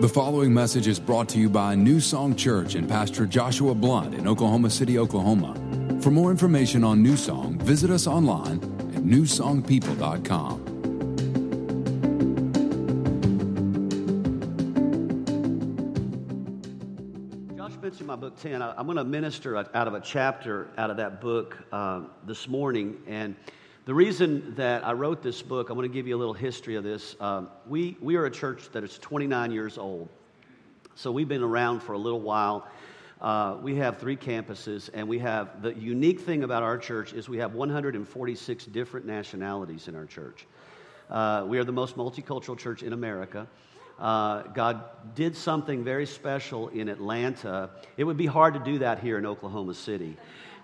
The following message is brought to you by New Song Church and Pastor Joshua Blunt in Oklahoma City, Oklahoma. For more information on New Song, visit us online at newsongpeople.com. Josh mentioned my book 10. I- I'm going to minister out of a chapter out of that book uh, this morning. And the reason that I wrote this book, I want to give you a little history of this. Um, we, we are a church that is 29 years old. So we've been around for a little while. Uh, we have three campuses, and we have the unique thing about our church is we have 146 different nationalities in our church. Uh, we are the most multicultural church in America. Uh, God did something very special in Atlanta. It would be hard to do that here in Oklahoma City.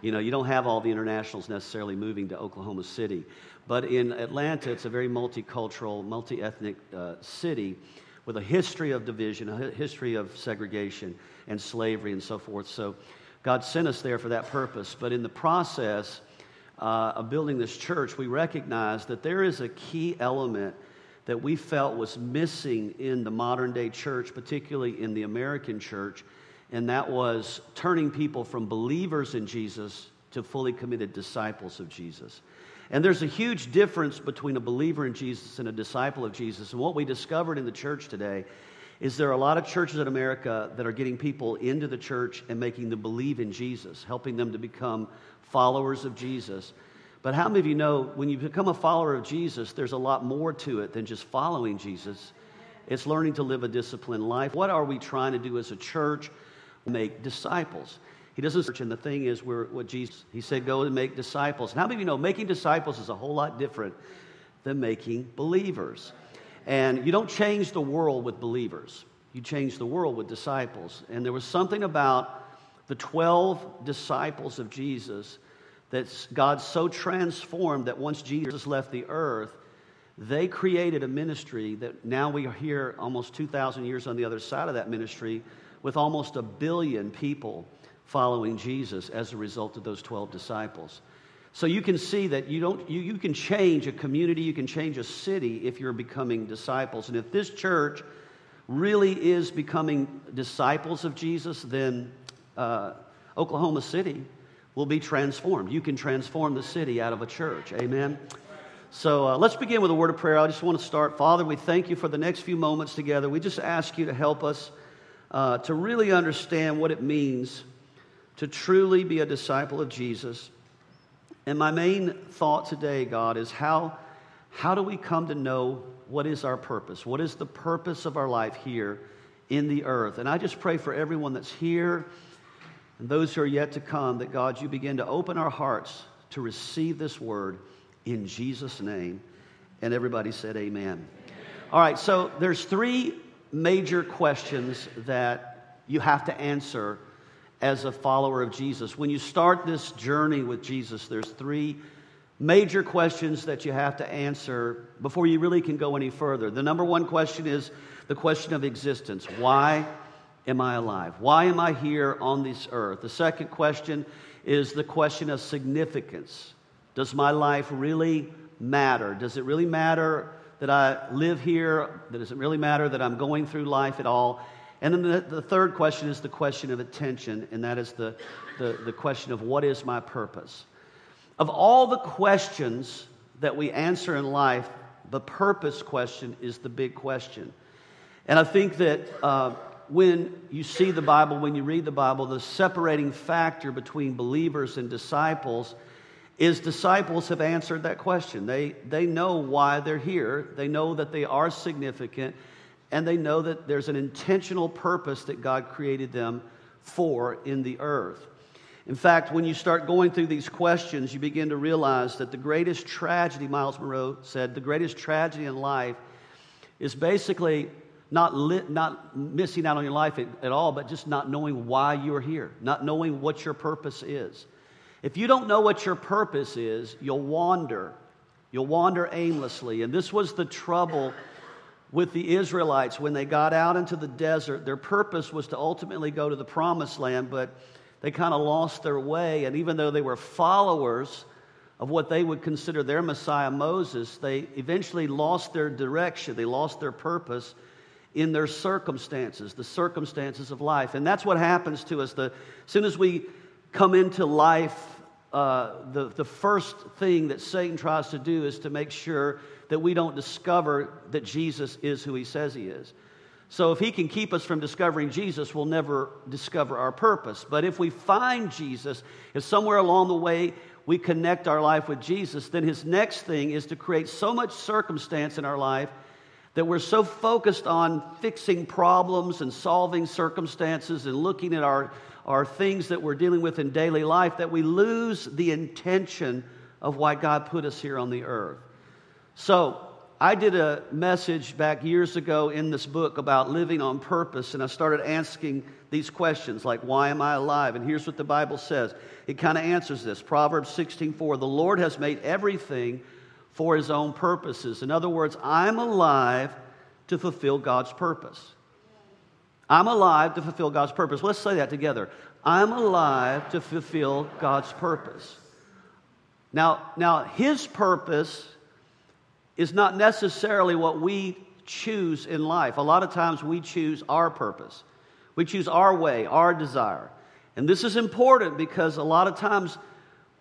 You know, you don't have all the internationals necessarily moving to Oklahoma City. But in Atlanta, it's a very multicultural, multi ethnic uh, city with a history of division, a history of segregation and slavery and so forth. So God sent us there for that purpose. But in the process uh, of building this church, we recognized that there is a key element that we felt was missing in the modern day church, particularly in the American church and that was turning people from believers in Jesus to fully committed disciples of Jesus. And there's a huge difference between a believer in Jesus and a disciple of Jesus. And what we discovered in the church today is there are a lot of churches in America that are getting people into the church and making them believe in Jesus, helping them to become followers of Jesus. But how many of you know when you become a follower of Jesus, there's a lot more to it than just following Jesus? It's learning to live a disciplined life. What are we trying to do as a church? Make disciples. He doesn't search, and the thing is, we're, what Jesus, he said, go and make disciples. And how many of you know making disciples is a whole lot different than making believers? And you don't change the world with believers, you change the world with disciples. And there was something about the 12 disciples of Jesus that God so transformed that once Jesus left the earth, they created a ministry that now we are here almost 2,000 years on the other side of that ministry with almost a billion people following Jesus as a result of those 12 disciples. So you can see that you, don't, you, you can change a community, you can change a city if you're becoming disciples. And if this church really is becoming disciples of Jesus, then uh, Oklahoma City will be transformed. You can transform the city out of a church. Amen. So uh, let's begin with a word of prayer. I just want to start. Father, we thank you for the next few moments together. We just ask you to help us uh, to really understand what it means to truly be a disciple of Jesus. And my main thought today, God, is how, how do we come to know what is our purpose? What is the purpose of our life here in the earth? And I just pray for everyone that's here and those who are yet to come that, God, you begin to open our hearts to receive this word in Jesus' name. And everybody said, Amen. All right, so there's three major questions that you have to answer as a follower of Jesus. When you start this journey with Jesus, there's three major questions that you have to answer before you really can go any further. The number one question is the question of existence. Why am I alive? Why am I here on this earth? The second question is the question of significance. Does my life really matter? Does it really matter that I live here? That doesn't really matter that I'm going through life at all? And then the, the third question is the question of attention, and that is the, the, the question of what is my purpose? Of all the questions that we answer in life, the purpose question is the big question. And I think that uh, when you see the Bible, when you read the Bible, the separating factor between believers and disciples is disciples have answered that question. They, they know why they're here, they know that they are significant, and they know that there's an intentional purpose that God created them for in the earth. In fact, when you start going through these questions, you begin to realize that the greatest tragedy, Myles Munroe said, the greatest tragedy in life is basically not, not missing out on your life at, at all, but just not knowing why you're here, not knowing what your purpose is. If you don't know what your purpose is, you'll wander. You'll wander aimlessly. And this was the trouble with the Israelites when they got out into the desert. Their purpose was to ultimately go to the promised land, but they kind of lost their way. And even though they were followers of what they would consider their Messiah, Moses, they eventually lost their direction, they lost their purpose. in their circumstances, the circumstances of life. And that's what happens to us. The, as soon as we come into life, uh, the, the first thing that Satan tries to do is to make sure that we don't discover that Jesus is who he says he is. So, if he can keep us from discovering Jesus, we'll never discover our purpose. But if we find Jesus, if somewhere along the way we connect our life with Jesus, then his next thing is to create so much circumstance in our life that we're so focused on fixing problems and solving circumstances and looking at our, our things that we're dealing with in daily life that we lose the intention of why God put us here on the earth. So, I did a message back years ago in this book about living on purpose, and I started asking these questions like, Why am I alive? And here's what the Bible says it kind of answers this Proverbs 16 4 The Lord has made everything for his own purposes. In other words, I'm alive to fulfill God's purpose. I'm alive to fulfill God's purpose. Let's say that together. I'm alive to fulfill God's purpose. Now, now his purpose is not necessarily what we choose in life. A lot of times we choose our purpose. We choose our way, our desire. And this is important because a lot of times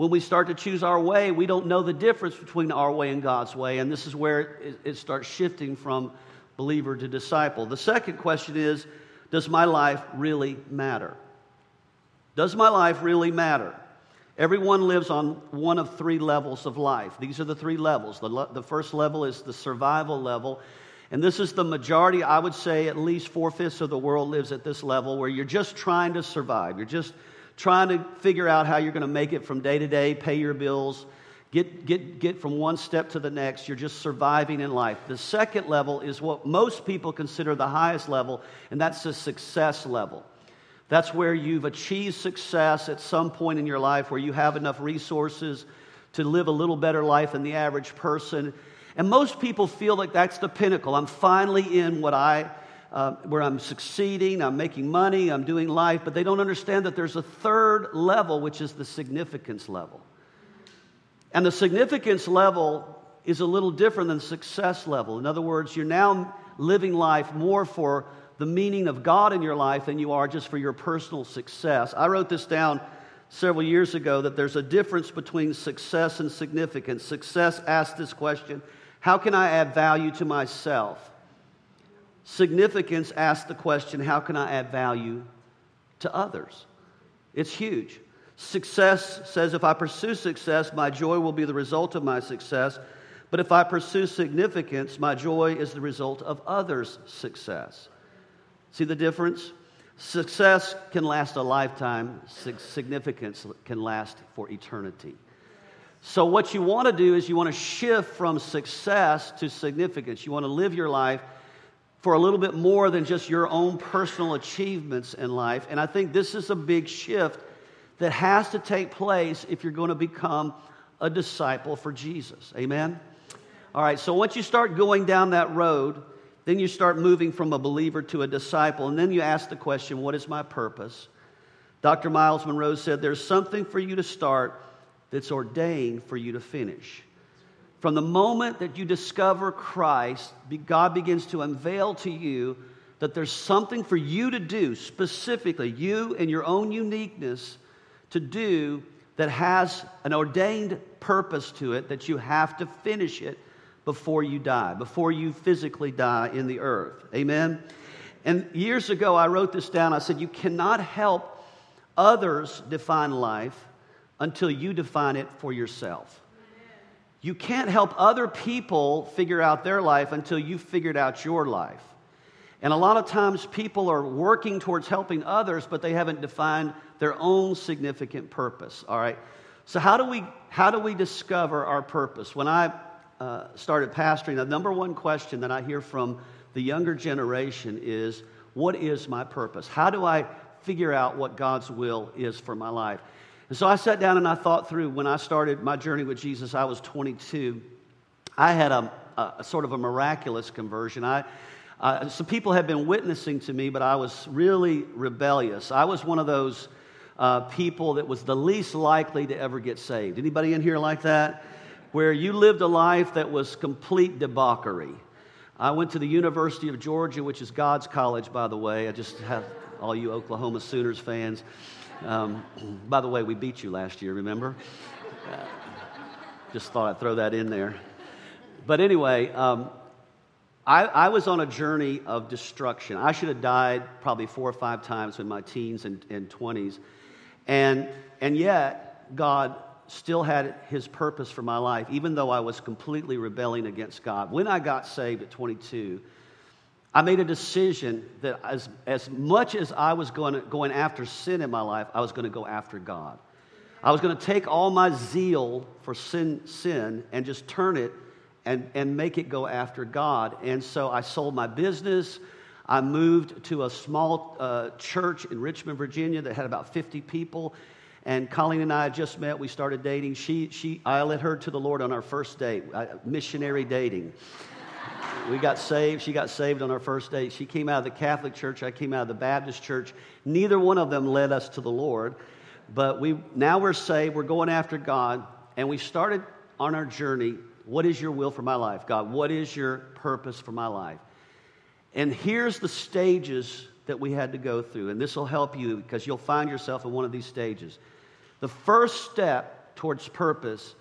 when we start to choose our way, we don't know the difference between our way and God's way. And this is where it, it starts shifting from believer to disciple. The second question is Does my life really matter? Does my life really matter? Everyone lives on one of three levels of life. These are the three levels. The, le- the first level is the survival level. And this is the majority, I would say at least four fifths of the world lives at this level where you're just trying to survive. You're just trying to figure out how you're going to make it from day to day, pay your bills, get, get, get from one step to the next. You're just surviving in life. The second level is what most people consider the highest level, and that's the success level. That's where you've achieved success at some point in your life, where you have enough resources to live a little better life than the average person. And most people feel like that's the pinnacle. I'm finally in what I uh, where I'm succeeding, I'm making money, I'm doing life, but they don't understand that there's a third level, which is the significance level. And the significance level is a little different than success level. In other words, you're now living life more for the meaning of God in your life than you are just for your personal success. I wrote this down several years ago that there's a difference between success and significance. Success asks this question How can I add value to myself? Significance asks the question how can I add value to others? It's huge. Success says if I pursue success, my joy will be the result of my success. But if I pursue significance, my joy is the result of others' success. See the difference? Success can last a lifetime, significance can last for eternity. So, what you want to do is you want to shift from success to significance. You want to live your life for a little bit more than just your own personal achievements in life. And I think this is a big shift that has to take place if you're going to become a disciple for Jesus. Amen? All right, so once you start going down that road, then you start moving from a believer to a disciple, and then you ask the question, What is my purpose? Dr. Myles Munroe said, There's something for you to start that's ordained for you to finish. From the moment that you discover Christ, God begins to unveil to you that there's something for you to do, specifically, you and your own uniqueness to do that has an ordained purpose to it that you have to finish it before you die, before you physically die in the earth. Amen? And years ago, I wrote this down. I said, You cannot help others define life until you define it for yourself. You can't help other people figure out their life until you've figured out your life. And a lot of times people are working towards helping others, but they haven't defined their own significant purpose. All right. So how do we how do we discover our purpose? When I uh, started pastoring, the number one question that I hear from the younger generation is, "What is my purpose? How do I figure out what God's will is for my life?" And so I sat down and I thought through when I started my journey with Jesus, I was 22. I had a, a sort of a miraculous conversion. I, uh, some people had been witnessing to me, but I was really rebellious. I was one of those uh, people that was the least likely to ever get saved. Anybody in here like that? Where you lived a life that was complete debauchery. I went to the University of Georgia, which is God's college, by the way. I just have all you Oklahoma Sooners fans. Um, by the way, we beat you last year, remember? Uh, just thought I'd throw that in there. But anyway, um, I, I, was on a journey of destruction. I should have died probably four or five times in my teens and, and 20s. And, and yet, God still had his purpose for my life, even though I was completely rebelling against God. When I got saved at 22, I made a decision that as, as much as I was going, going after sin in my life, I was going to go after God. I was going to take all my zeal for sin, sin and just turn it and, and make it go after God. And so I sold my business. I moved to a small uh, church in Richmond, Virginia that had about 50 people. And Colleen and I just met. We started dating. She, she, I led her to the Lord on our first date, uh, missionary dating we got saved. She got saved on our first date. She came out of the Catholic Church. I came out of the Baptist Church. Neither one of them led us to the Lord. But we, now we're saved. We're going after God. And we started on our journey. What is your will for my life, God? What is your purpose for my life? And here's the stages that we had to go through. And this will help you because you'll find yourself in one of these stages. The first step towards purpose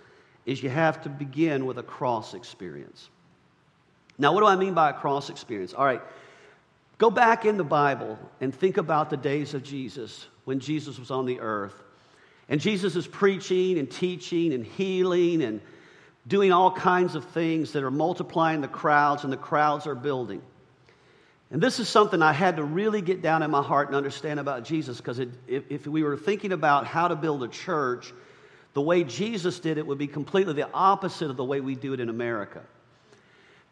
is you have to begin with a cross experience. Now, what do I mean by a cross experience? All right, go back in the Bible and think about the days of Jesus when Jesus was on the earth. And Jesus is preaching and teaching and healing and doing all kinds of things that are multiplying the crowds, and the crowds are building. And this is something I had to really get down in my heart and understand about Jesus because if, if we were thinking about how to build a church, the way Jesus did it would be completely the opposite of the way we do it in America.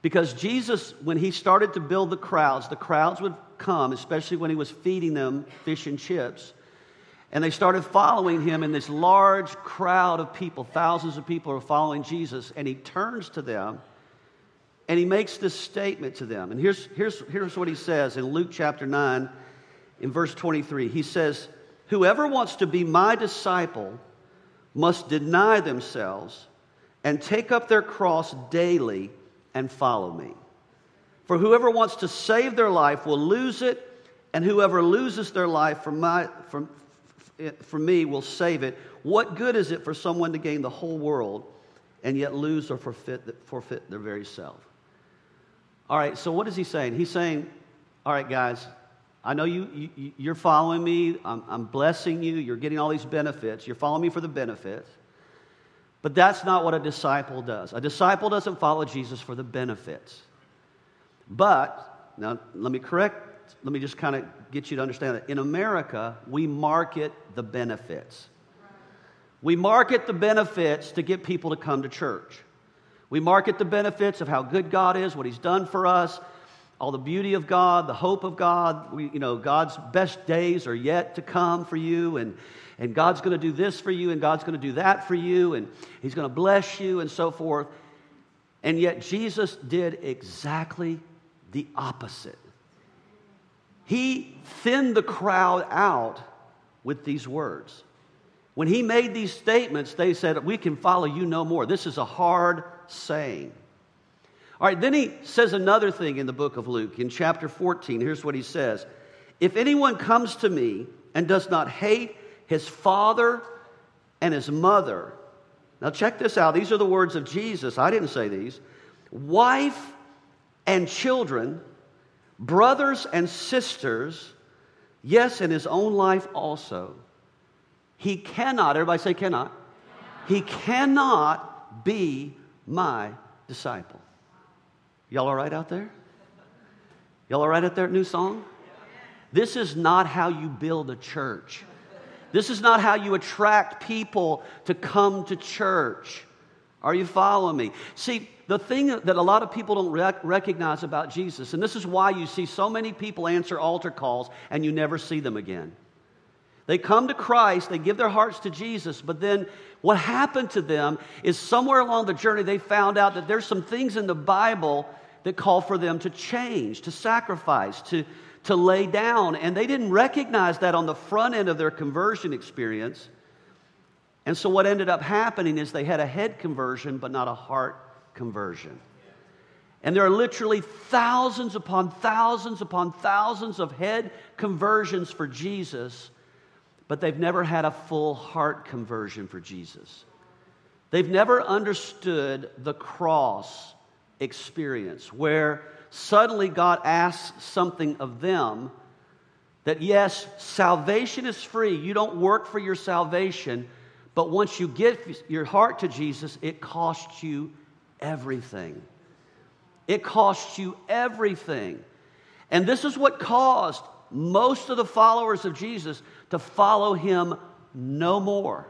Because Jesus, when he started to build the crowds, the crowds would come, especially when he was feeding them fish and chips. And they started following him in this large crowd of people. Thousands of people are following Jesus. And he turns to them and he makes this statement to them. And here's, here's, here's what he says in Luke chapter 9, in verse 23. He says, Whoever wants to be my disciple must deny themselves and take up their cross daily and follow me. For whoever wants to save their life will lose it, and whoever loses their life for, my, for, for me will save it. What good is it for someone to gain the whole world and yet lose or forfeit, forfeit their very self? All right, so what is he saying? He's saying, All right, guys, I know you, you, you're following me. I'm, I'm blessing you. You're getting all these benefits. You're following me for the benefits. But that's not what a disciple does. A disciple doesn't follow Jesus for the benefits. But, now let me correct, let me just kind of get you to understand that. In America, we market the benefits. We market the benefits to get people to come to church. We market the benefits of how good God is, what He's done for us, all the beauty of God, the hope of God. We, you know, God's best days are yet to come for you, and and God's going to do this for you, and God's going to do that for you, and He's going to bless you, and so forth. And yet, Jesus did exactly the opposite. He thinned the crowd out with these words. When he made these statements, they said, We can follow you no more. This is a hard saying. All right, then he says another thing in the book of Luke in chapter 14. Here's what he says If anyone comes to me and does not hate his father and his mother. Now, check this out. These are the words of Jesus. I didn't say these. Wife and children, brothers and sisters, yes, in his own life also. He cannot, everybody say cannot. He cannot be my disciple. Y'all all right out there? Y'all all right out there at New Song? This is not how you build a church. This is not how you attract people to come to church. Are you following me? See, the thing that a lot of people don't rec- recognize about Jesus, and this is why you see so many people answer altar calls and you never see them again. They come to Christ, they give their hearts to Jesus, but then what happened to them is somewhere along the journey they found out that there's some things in the Bible that call for them to change, to sacrifice, to, to lay down. And they didn't recognize that on the front end of their conversion experience. And so what ended up happening is they had a head conversion, but not a heart conversion. And there are literally thousands upon thousands upon thousands of head conversions for Jesus, but they've never had a full heart conversion for Jesus. They've never understood the cross experience where suddenly God asks something of them that yes, salvation is free. You don't work for your salvation, but once you give your heart to Jesus, it costs you everything. It costs you everything. And this is what caused most of the followers of Jesus to follow him no more.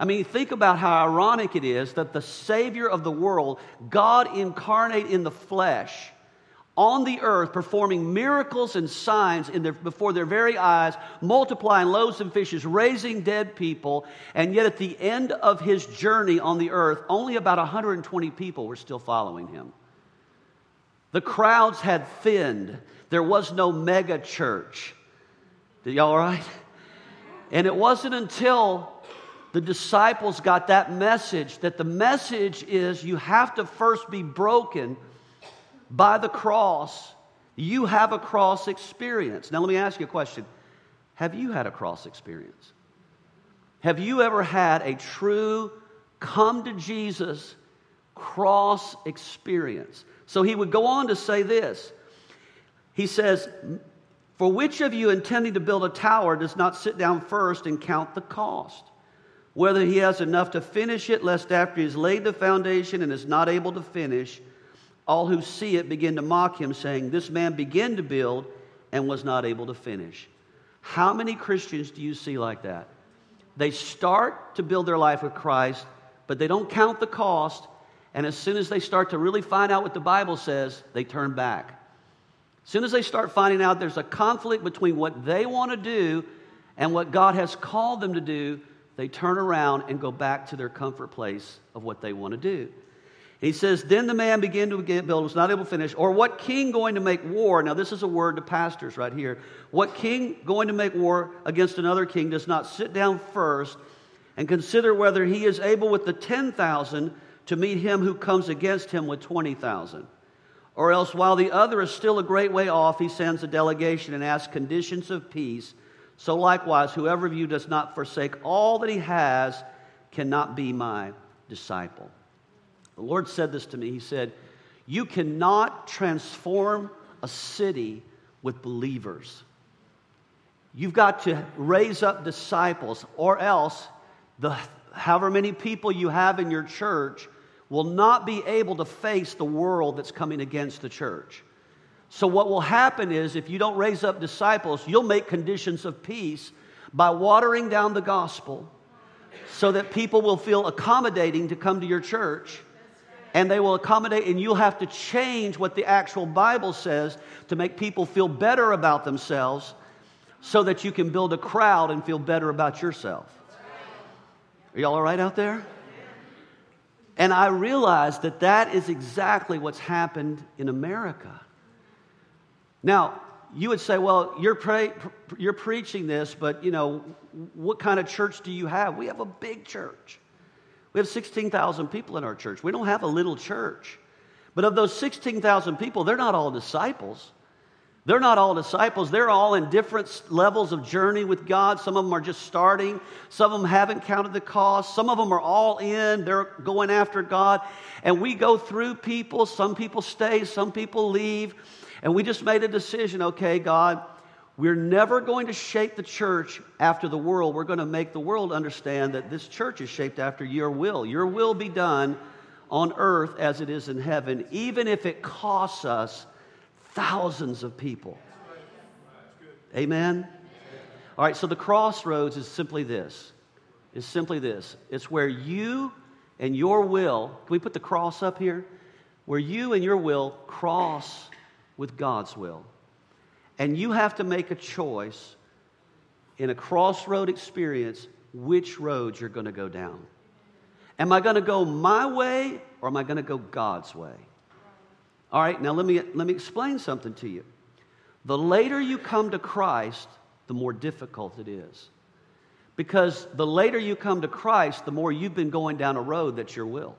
I mean, think about how ironic it is that the Savior of the world, God incarnate in the flesh, on the earth performing miracles and signs their, before their very eyes, multiplying loaves and fishes, raising dead people, and yet at the end of his journey on the earth, only about 120 people were still following him. The crowds had thinned. There was no mega church. Did y'all all right? And it wasn't until the disciples got that message that the message is you have to first be broken by the cross. You have a cross experience. Now, let me ask you a question Have you had a cross experience? Have you ever had a true come to Jesus cross experience? So he would go on to say this. He says, For which of you intending to build a tower does not sit down first and count the cost? Whether he has enough to finish it, lest after he has laid the foundation and is not able to finish, all who see it begin to mock him, saying, This man began to build and was not able to finish. How many Christians do you see like that? They start to build their life with Christ, but they don't count the cost, and as soon as they start to really find out what the Bible says, they turn back. As soon as they start finding out there's a conflict between what they want to do and what God has called them to do, they turn around and go back to their comfort place of what they want to do. He says, Then the man began to build, was not able to finish. Or what king going to make war? Now, this is a word to pastors right here. What king going to make war against another king does not sit down first and consider whether he is able with the 10,000 to meet him who comes against him with 20,000? Or else, while the other is still a great way off, he sends a delegation and asks conditions of peace so likewise, whoever of you does not forsake all that he has cannot be my disciple. The Lord said this to me. He said, You cannot transform a city with believers. You've got to raise up disciples, or else the however many people you have in your church will not be able to face the world that's coming against the church. So, what will happen is if you don't raise up disciples, you'll make conditions of peace by watering down the gospel so that people will feel accommodating to come to your church. And they will accommodate, and you'll have to change what the actual Bible says to make people feel better about themselves so that you can build a crowd and feel better about yourself. Are y'all all right out there? And I realize that that is exactly what's happened in America. Now, you would say, well, you're, you're preaching this, but you know, what kind of church do you have? We have a big church. We have 16,000 people in our church. We don't have a little church. But of those 16,000 people, they're not all disciples. They're not all disciples. They're all in different levels of journey with God. Some of them are just starting. Some of them haven't counted the cost. Some of them are all in. They're going after God. And we go through people. Some people stay, some people leave. And we just made a decision okay, God, we're never going to shape the church after the world. We're going to make the world understand that this church is shaped after your will. Your will be done on earth as it is in heaven, even if it costs us thousands of people. Amen? All right, so the crossroads is simply this. Is simply this. It's where you and your will, can we put the cross up here? Where you and your will cross with God's will. And you have to make a choice in a crossroad experience which road you're going to go down. Am I going to go my way or am I going to go God's way? All right, now let me, let me explain something to you. The later you come to Christ, the more difficult it is. Because the later you come to Christ, the more you've been going down a road that's your will.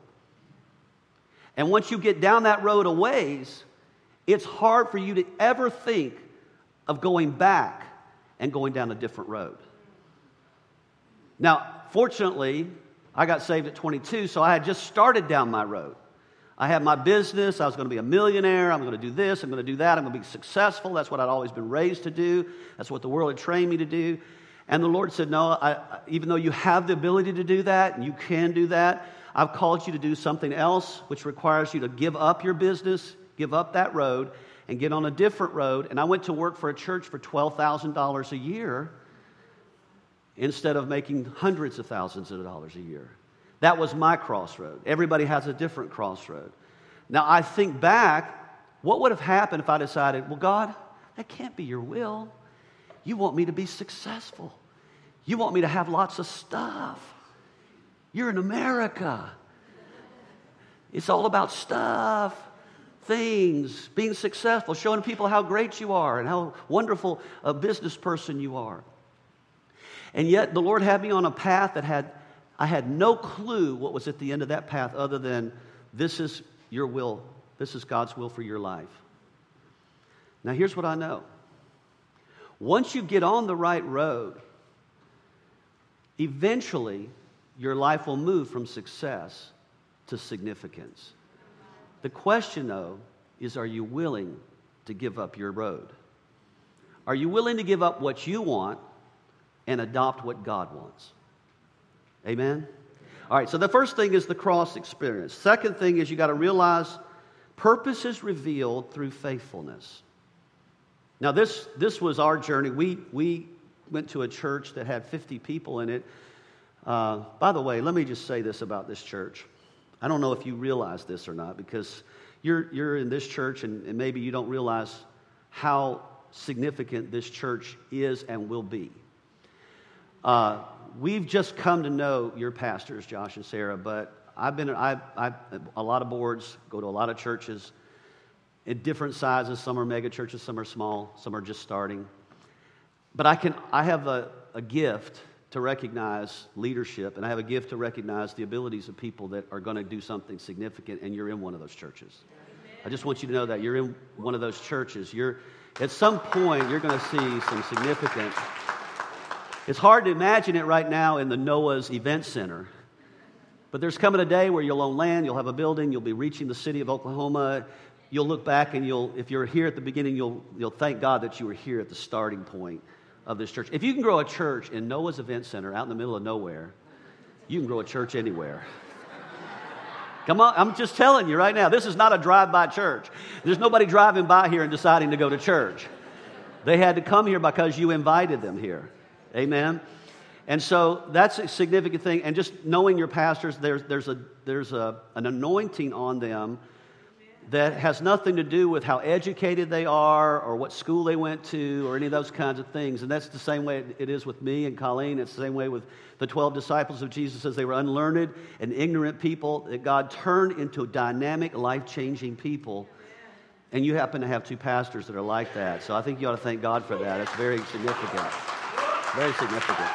And once you get down that road a ways, it's hard for you to ever think of going back and going down a different road. Now, fortunately, I got saved at 22, so I had just started down my road. I had my business. I was going to be a millionaire. I'm going to do this. I'm going to do that. I'm going to be successful. That's what I'd always been raised to do. That's what the world had trained me to do. And the Lord said, No, I, even though you have the ability to do that and you can do that, I've called you to do something else, which requires you to give up your business, give up that road, and get on a different road. And I went to work for a church for $12,000 a year instead of making hundreds of thousands of dollars a year. That was my crossroad. Everybody has a different crossroad. Now, I think back, what would have happened if I decided, well, God, that can't be your will. You want me to be successful, you want me to have lots of stuff. You're in America. It's all about stuff, things, being successful, showing people how great you are and how wonderful a business person you are. And yet, the Lord had me on a path that had I had no clue what was at the end of that path other than this is your will, this is God's will for your life. Now, here's what I know once you get on the right road, eventually your life will move from success to significance. The question, though, is are you willing to give up your road? Are you willing to give up what you want and adopt what God wants? Amen? All right, so the first thing is the cross experience. Second thing is you got to realize purpose is revealed through faithfulness. Now, this, this was our journey. We, we went to a church that had 50 people in it. Uh, by the way, let me just say this about this church. I don't know if you realize this or not because you're, you're in this church and, and maybe you don't realize how significant this church is and will be. Uh, we've just come to know your pastors, Josh and Sarah, but I've been I, I, a lot of boards, go to a lot of churches in different sizes. Some are mega churches, some are small, some are just starting. But I, can, I have a, a gift to recognize leadership, and I have a gift to recognize the abilities of people that are going to do something significant, and you're in one of those churches. I just want you to know that you're in one of those churches. You're, at some point, you're going to see some significant it's hard to imagine it right now in the Noah's Event Center. But there's coming a day where you'll own land, you'll have a building, you'll be reaching the city of Oklahoma. You'll look back and you'll, if you're here at the beginning, you'll, you'll thank God that you were here at the starting point of this church. If you can grow a church in Noah's Event Center out in the middle of nowhere, you can grow a church anywhere. Come on, I'm just telling you right now, this is not a drive by church. There's nobody driving by here and deciding to go to church. They had to come here because you invited them here. Amen? And so that's a significant thing. And just knowing your pastors, there's, there's, a, there's a, an anointing on them that has nothing to do with how educated they are or what school they went to or any of those kinds of things. And that's the same way it is with me and Colleen. It's the same way with the 12 disciples of Jesus as they were unlearned and ignorant people that God turned into dynamic, life changing people. And you happen to have two pastors that are like that. So I think you ought to thank God for that. It's very significant. Very significant.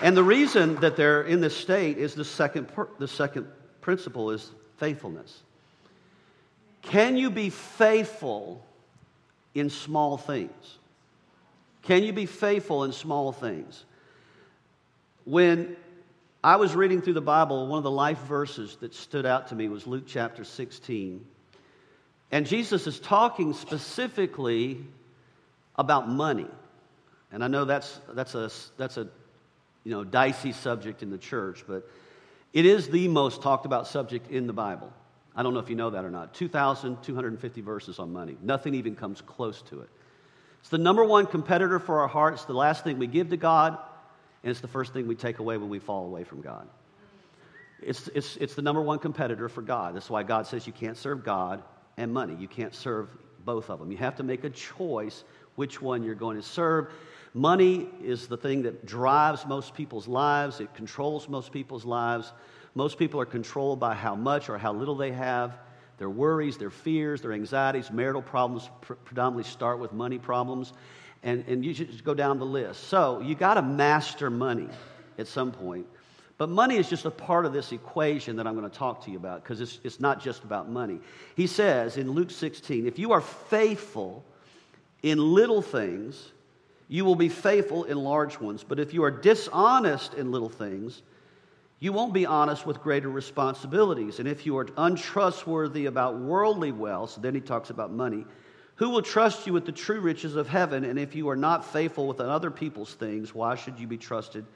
And the reason that they're in this state is the second, the second principle is faithfulness. Can you be faithful in small things? Can you be faithful in small things? When I was reading through the Bible, one of the life verses that stood out to me was Luke chapter 16. And Jesus is talking specifically about money. And I know that's, that's, a, that's a you know, dicey subject in the church, but it is the most talked about subject in the Bible. I don't know if you know that or not. 2,250 verses on money. Nothing even comes close to it. It's the number one competitor for our hearts, the last thing we give to God, and it's the first thing we take away when we fall away from God. It's, it's, it's the number one competitor for God. That's why God says you can't serve God and money. You can't serve both of them. You have to make a choice which one you're going to serve. Money is the thing that drives most people's lives, it controls most people's lives. Most people are controlled by how much or how little they have. Their worries, their fears, their anxieties, marital problems pr- predominantly start with money problems. And, and you just go down the list. So you got to master money at some point. But money is just a part of this equation that I'm going to talk to you about because it's, it's not just about money. He says in Luke 16, if you are faithful in little things, you will be faithful in large ones. But if you are dishonest in little things, you won't be honest with greater responsibilities. And if you are untrustworthy about worldly wealth, then he talks about money, who will trust you with the true riches of heaven? And if you are not faithful with other people's things, why should you be trusted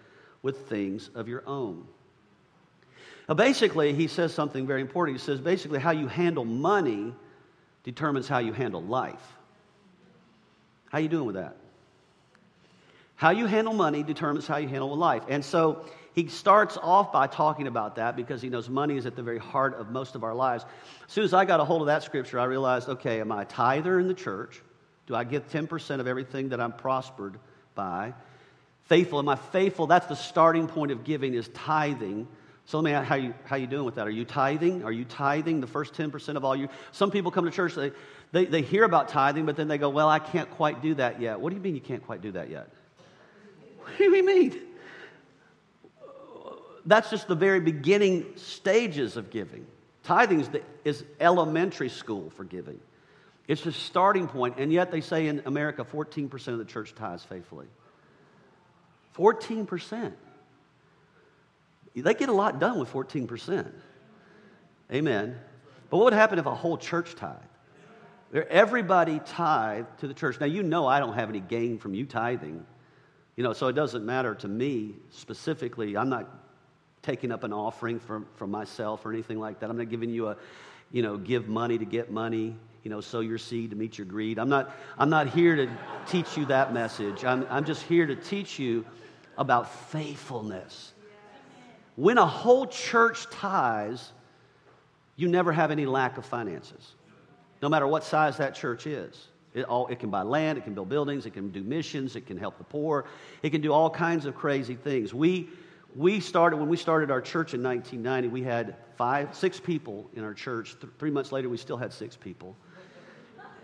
with things of your own? Now, basically, he says something very important. He says basically, how you handle money determines how you handle life. How you doing with that? How you handle money determines how you handle life. And so he starts off by talking about that because he knows money is at the very heart of most of our lives. As soon as I got a hold of that scripture, I realized okay, am I a tither in the church? Do I give 10% of everything that I'm prospered by? Faithful, am I faithful? That's the starting point of giving is tithing. So let me ask how you, how you doing with that? Are you tithing? Are you tithing the first 10% of all you? Some people come to church, they, they, they hear about tithing, but then they go, well, I can't quite do that yet. What do you mean you can't quite do that yet? What do you mean? That's just the very beginning stages of giving. Tithing is, the, is elementary school for giving. It's the starting point, and yet they say in America 14% of the church tithes faithfully. 14%. They get a lot done with 14%. Amen. But what would happen if a whole church tithe? Everybody tithe to the church. Now, you know I don't have any gain from you tithing. You know, so it doesn't matter to me specifically. I'm not taking up an offering from, from myself or anything like that. I'm not giving you a, you know, give money to get money, you know, sow your seed to meet your greed. I'm not, I'm not here to teach you that message. I'm, I'm just here to teach you about faithfulness. When a whole church tithes, you never have any lack of finances, no matter what size that church is. It, all, it can buy land, it can build buildings, it can do missions, it can help the poor, it can do all kinds of crazy things. We, we started, when we started our church in 1990, we had five, six people in our church. Th- three months later, we still had six people.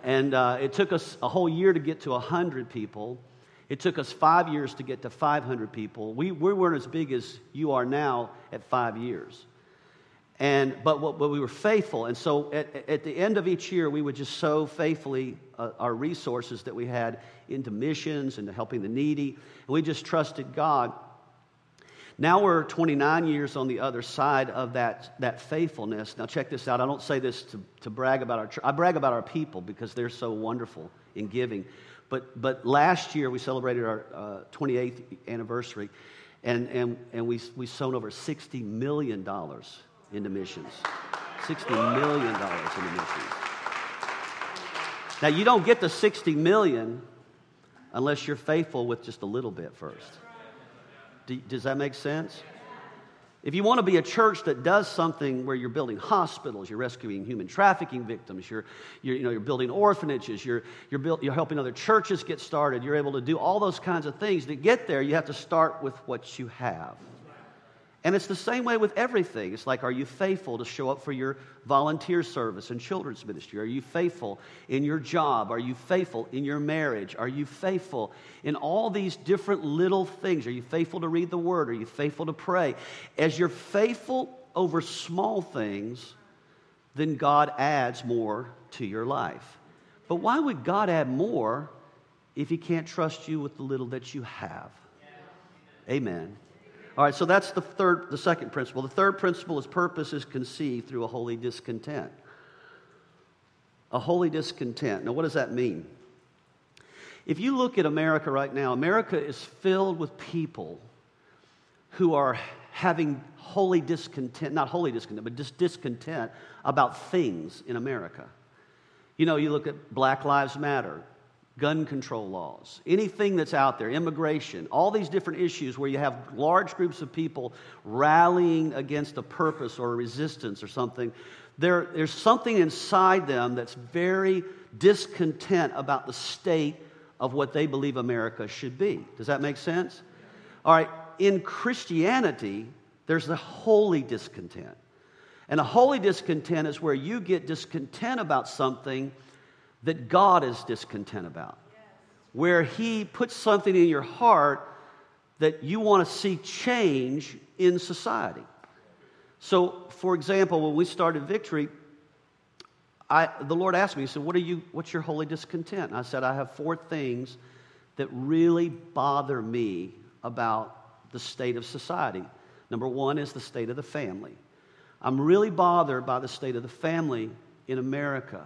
And uh, it took us a whole year to get to 100 people. It took us five years to get to 500 people. We, we weren't as big as you are now at five years. And, but, but we were faithful. And so at, at the end of each year, we would just sow faithfully uh, our resources that we had into missions and to helping the needy. And we just trusted God. Now we're 29 years on the other side of that, that faithfulness. Now, check this out. I don't say this to, to brag about our church. I brag about our people because they're so wonderful in giving. But, but last year, we celebrated our uh, 28th anniversary, and, and, and we, we sown over $60 million into missions. $60 million into missions. Now, you don't get the 60 million unless you're faithful with just a little bit first. Does that make sense? If you want to be a church that does something where you're building hospitals, you're rescuing human trafficking victims, you're, you're, you know, you're building orphanages, you're, you're, build, you're helping other churches get started, you're able to do all those kinds of things. To get there, you have to start with what you have. And it's the same way with everything. It's like, are you faithful to show up for your volunteer service and children's ministry? Are you faithful in your job? Are you faithful in your marriage? Are you faithful in all these different little things? Are you faithful to read the word? Are you faithful to pray? As you're faithful over small things, then God adds more to your life. But why would God add more if He can't trust you with the little that you have? Amen. All right, so that's the third, the second principle. The third principle is purpose is conceived through a holy discontent. A holy discontent. Now, what does that mean? If you look at America right now, America is filled with people who are having holy discontent, not holy discontent, but just discontent about things in America. You know, you look at Black Lives Matter, gun control laws, anything that's out there, immigration, all these different issues where you have large groups of people rallying against a purpose or a resistance or something, there, there's something inside them that's very discontent about the state of what they believe America should be. Does that make sense? All right, in Christianity, there's the holy discontent. And a holy discontent is where you get discontent about something that God is discontent about, where He puts something in your heart that you want to see change in society. So, for example, when we started Victory, I, the Lord asked me, He said, what are you, What's your holy discontent? And I said, I have four things that really bother me about the state of society. Number one is the state of the family. I'm really bothered by the state of the family in America,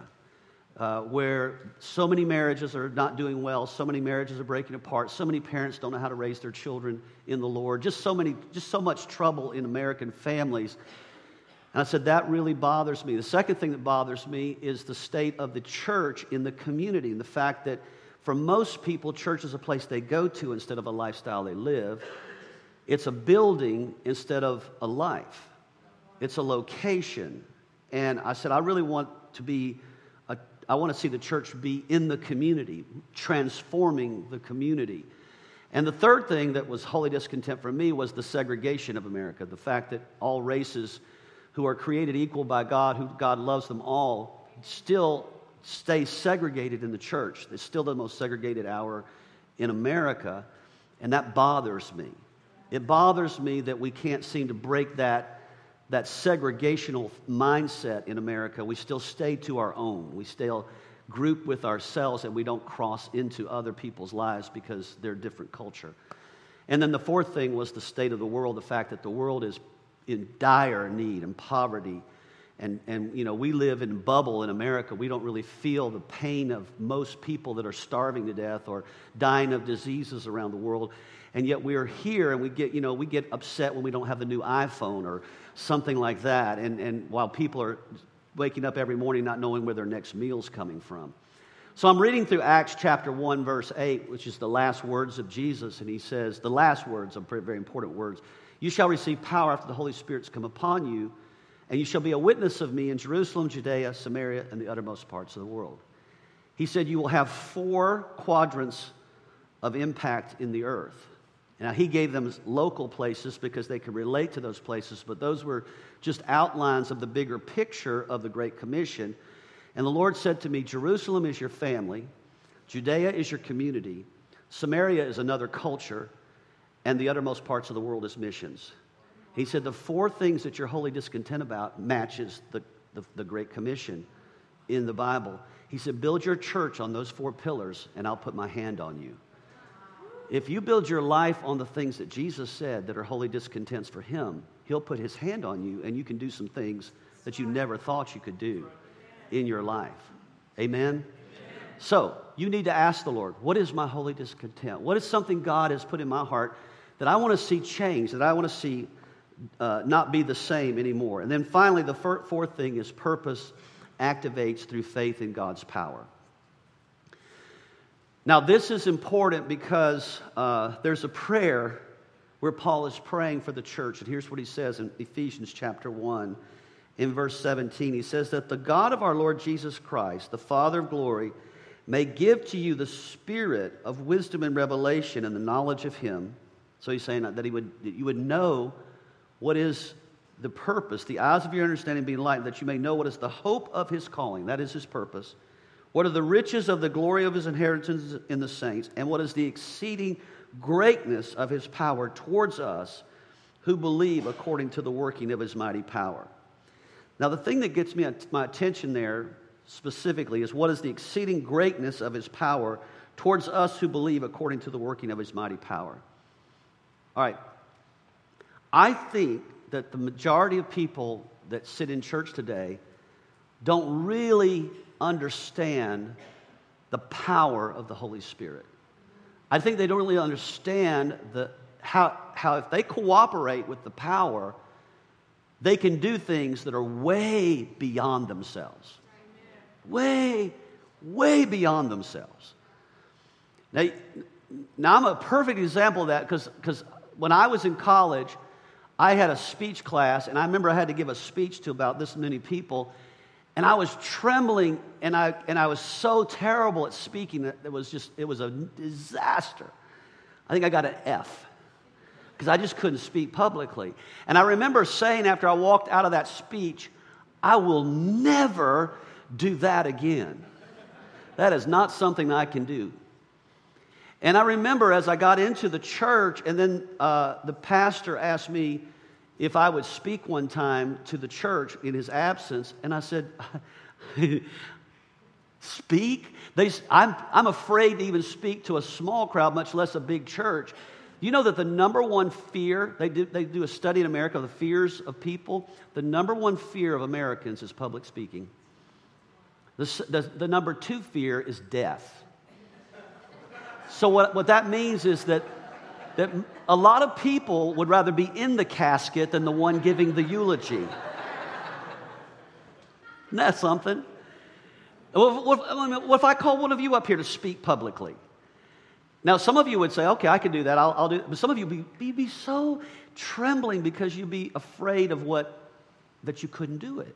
uh, where so many marriages are not doing well, so many marriages are breaking apart, so many parents don't know how to raise their children in the Lord, just so many, just so much trouble in American families. And I said, that really bothers me. The second thing that bothers me is the state of the church in the community and the fact that for most people, church is a place they go to instead of a lifestyle they live. It's a building instead of a life, it's a location. And I said, I really want to be, I want to see the church be in the community, transforming the community. And the third thing that was holy discontent for me was the segregation of America, the fact that all races who are created equal by God, who God loves them all, still stay segregated in the church. It's still the most segregated hour in America, and that bothers me. It bothers me that we can't seem to break that, that segregational mindset in America. We still stay to our own. We still group with ourselves and we don't cross into other people's lives because they're different culture. And then the fourth thing was the state of the world, the fact that the world is in dire need and poverty and, and you know we live in a bubble in america. We don't really feel the pain of most people that are starving to death or dying of diseases around the world. And yet we're here and we get you know we get upset when we don't have the new iphone or something like that. And, and while people are waking up every morning not knowing where their next meal's coming from. So i'm reading through acts chapter 1 verse 8 which is the last words of jesus. And he says the last words are very important words. You shall receive power after the holy spirit's come upon you and you shall be a witness of me in Jerusalem, Judea, Samaria, and the uttermost parts of the world. He said, You will have four quadrants of impact in the earth. Now, he gave them local places because they could relate to those places, but those were just outlines of the bigger picture of the Great Commission. And the Lord said to me, Jerusalem is your family, Judea is your community, Samaria is another culture, and the uttermost parts of the world is missions. He said the four things that you're holy discontent about matches the, the, the Great Commission in the Bible. He said, build your church on those four pillars, and I'll put my hand on you. If you build your life on the things that Jesus said that are holy discontents for Him, He'll put His hand on you, and you can do some things that you never thought you could do in your life. Amen? Amen? So, you need to ask the Lord, what is my holy discontent? What is something God has put in my heart that I want to see change, that I want to see uh, not be the same anymore. And then finally, the fourth thing is purpose activates through faith in God's power. Now, this is important because uh, there's a prayer where Paul is praying for the church. And here's what he says in Ephesians chapter 1, in verse 17. He says that the God of our Lord Jesus Christ, the Father of glory, may give to you the spirit of wisdom and revelation and the knowledge of him. So he's saying that, he would, that you would know what is the purpose, the eyes of your understanding being enlightened, that you may know what is the hope of his calling, that is his purpose. What are the riches of the glory of his inheritance in the saints, and what is the exceeding greatness of his power towards us who believe according to the working of his mighty power. Now, the thing that gets me my attention there specifically is what is the exceeding greatness of his power towards us who believe according to the working of his mighty power. All right, I think that the majority of people that sit in church today don't really understand the power of the Holy Spirit. I think they don't really understand the, how, how, if they cooperate with the power, they can do things that are way beyond themselves. Way, way beyond themselves. Now, now I'm a perfect example of that because when I was in college, I had a speech class, and I remember I had to give a speech to about this many people, and I was trembling, and I, and I was so terrible at speaking that it was just, it was a disaster. I think I got an F because I just couldn't speak publicly. And I remember saying after I walked out of that speech, I will never do that again. That is not something I can do. And I remember as I got into the church, and then uh, the pastor asked me if I would speak one time to the church in his absence, and I said, Speak? They, I'm, I'm afraid to even speak to a small crowd, much less a big church. You know that the number one fear, they do, they do a study in America of the fears of people. The number one fear of Americans is public speaking. The, the, the number two fear is death. So, what, what that means is that, that a lot of people would rather be in the casket than the one giving the eulogy. Isn't that something? What, what, what, if I call one of you up here to speak publicly? Now, some of you would say, okay, I can do that. I'll, I'll do it. But some of you would be, be so trembling because you'd be afraid of what, that you couldn't do it.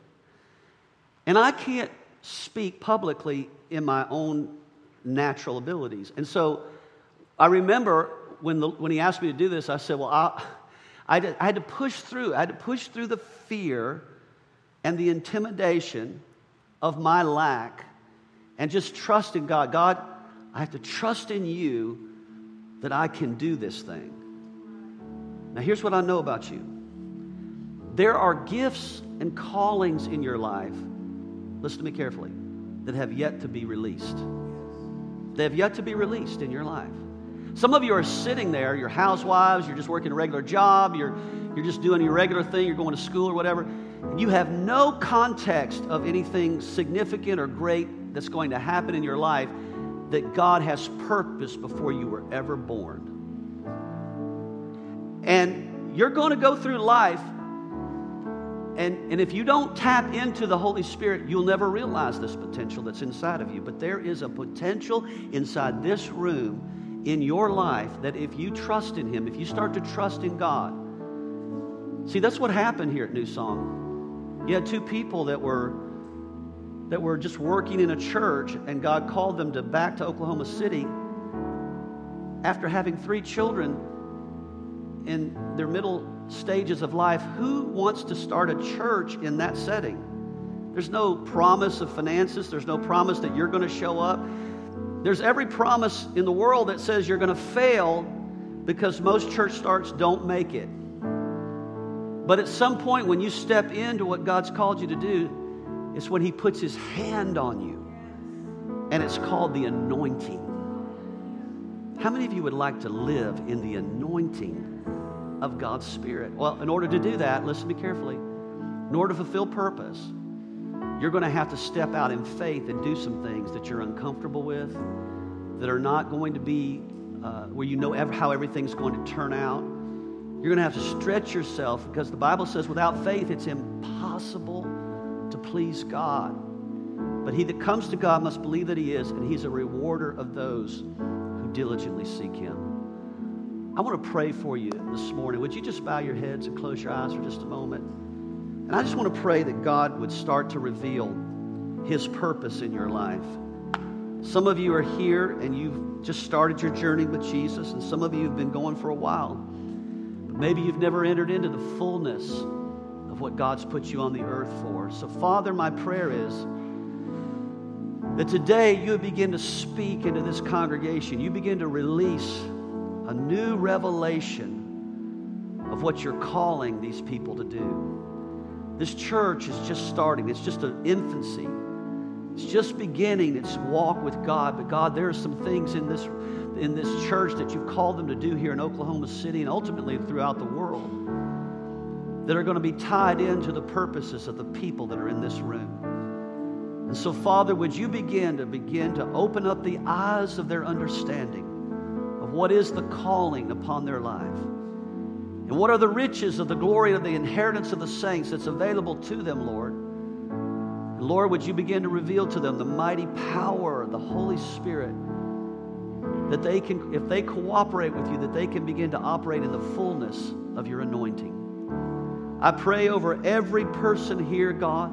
And I can't speak publicly in my own natural abilities. And so I remember when, the, when he asked me to do this, I said, well, I, I, I had to push through. I had to push through the fear and the intimidation of my lack and just trust in God. God, I have to trust in you that I can do this thing. Now, here's what I know about you there are gifts and callings in your life, listen to me carefully, that have yet to be released. They have yet to be released in your life. Some of you are sitting there, you're housewives, you're just working a regular job, you're, you're just doing your regular thing, you're going to school or whatever you have no context of anything significant or great that's going to happen in your life that God has purpose before you were ever born. And you're going to go through life, and, and if you don't tap into the Holy Spirit, you'll never realize this potential that's inside of you. But there is a potential inside this room in your life that if you trust in Him, if you start to trust in God, see, that's what happened here at New Song. You had two people that were that were just working in a church and God called them to back to Oklahoma City after having three children in their middle stages of life. Who wants to start a church in that setting? There's no promise of finances, there's no promise that you're going to show up. There's every promise in the world that says you're going to fail because most church starts don't make it. But at some point, when you step into what God's called you to do, it's when He puts His hand on you. And it's called the anointing. How many of you would like to live in the anointing of God's Spirit? Well, in order to do that, listen to me carefully. In order to fulfill purpose, you're going to have to step out in faith and do some things that you're uncomfortable with, that are not going to be uh, where you know how everything's going to turn out. You're going to have to stretch yourself because the Bible says without faith it's impossible to please God. But he that comes to God must believe that he is, and he's a rewarder of those who diligently seek him. I want to pray for you this morning. Would you just bow your heads and close your eyes for just a moment? And I just want to pray that God would start to reveal his purpose in your life. Some of you are here and you've just started your journey with Jesus, and some of you have been going for a while. But Maybe you've never entered into the fullness of what God's put you on the earth for. So, Father, my prayer is that today you begin to speak into this congregation. You begin to release a new revelation of what you're calling these people to do. This church is just starting, it's just an infancy. It's just beginning its walk with God. But God, there are some things in this in this church that you've called them to do here in Oklahoma City and ultimately throughout the world that are going to be tied into the purposes of the people that are in this room. And so, Father, would you begin to begin to open up the eyes of their understanding what is the calling upon their life? And what are the riches of the glory of the inheritance of the saints that's available to them, Lord? And Lord, would you begin to reveal to them the mighty power of the Holy Spirit that they can, if they cooperate with you, that they can begin to operate in the fullness of your anointing. I pray over every person here, God,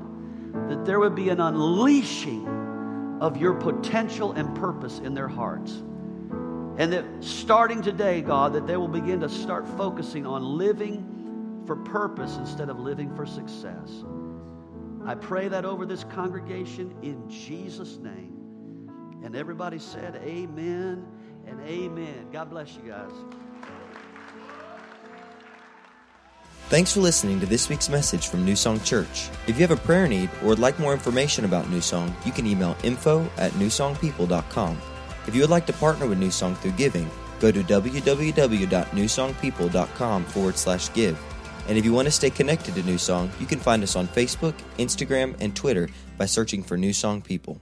that there would be an unleashing of your potential and purpose in their hearts. And that starting today, God, that they will begin to start focusing on living for purpose instead of living for success. I pray that over this congregation in Jesus' name. And everybody said, Amen and amen. God bless you guys. Thanks for listening to this week's message from New Song Church. If you have a prayer need or would like more information about New Song, you can email info at newsongpeople.com. If you would like to partner with New Song through giving, go to www.newsongpeople.com forward slash give. And if you want to stay connected to New Song, you can find us on Facebook, Instagram, and Twitter by searching for New Song People.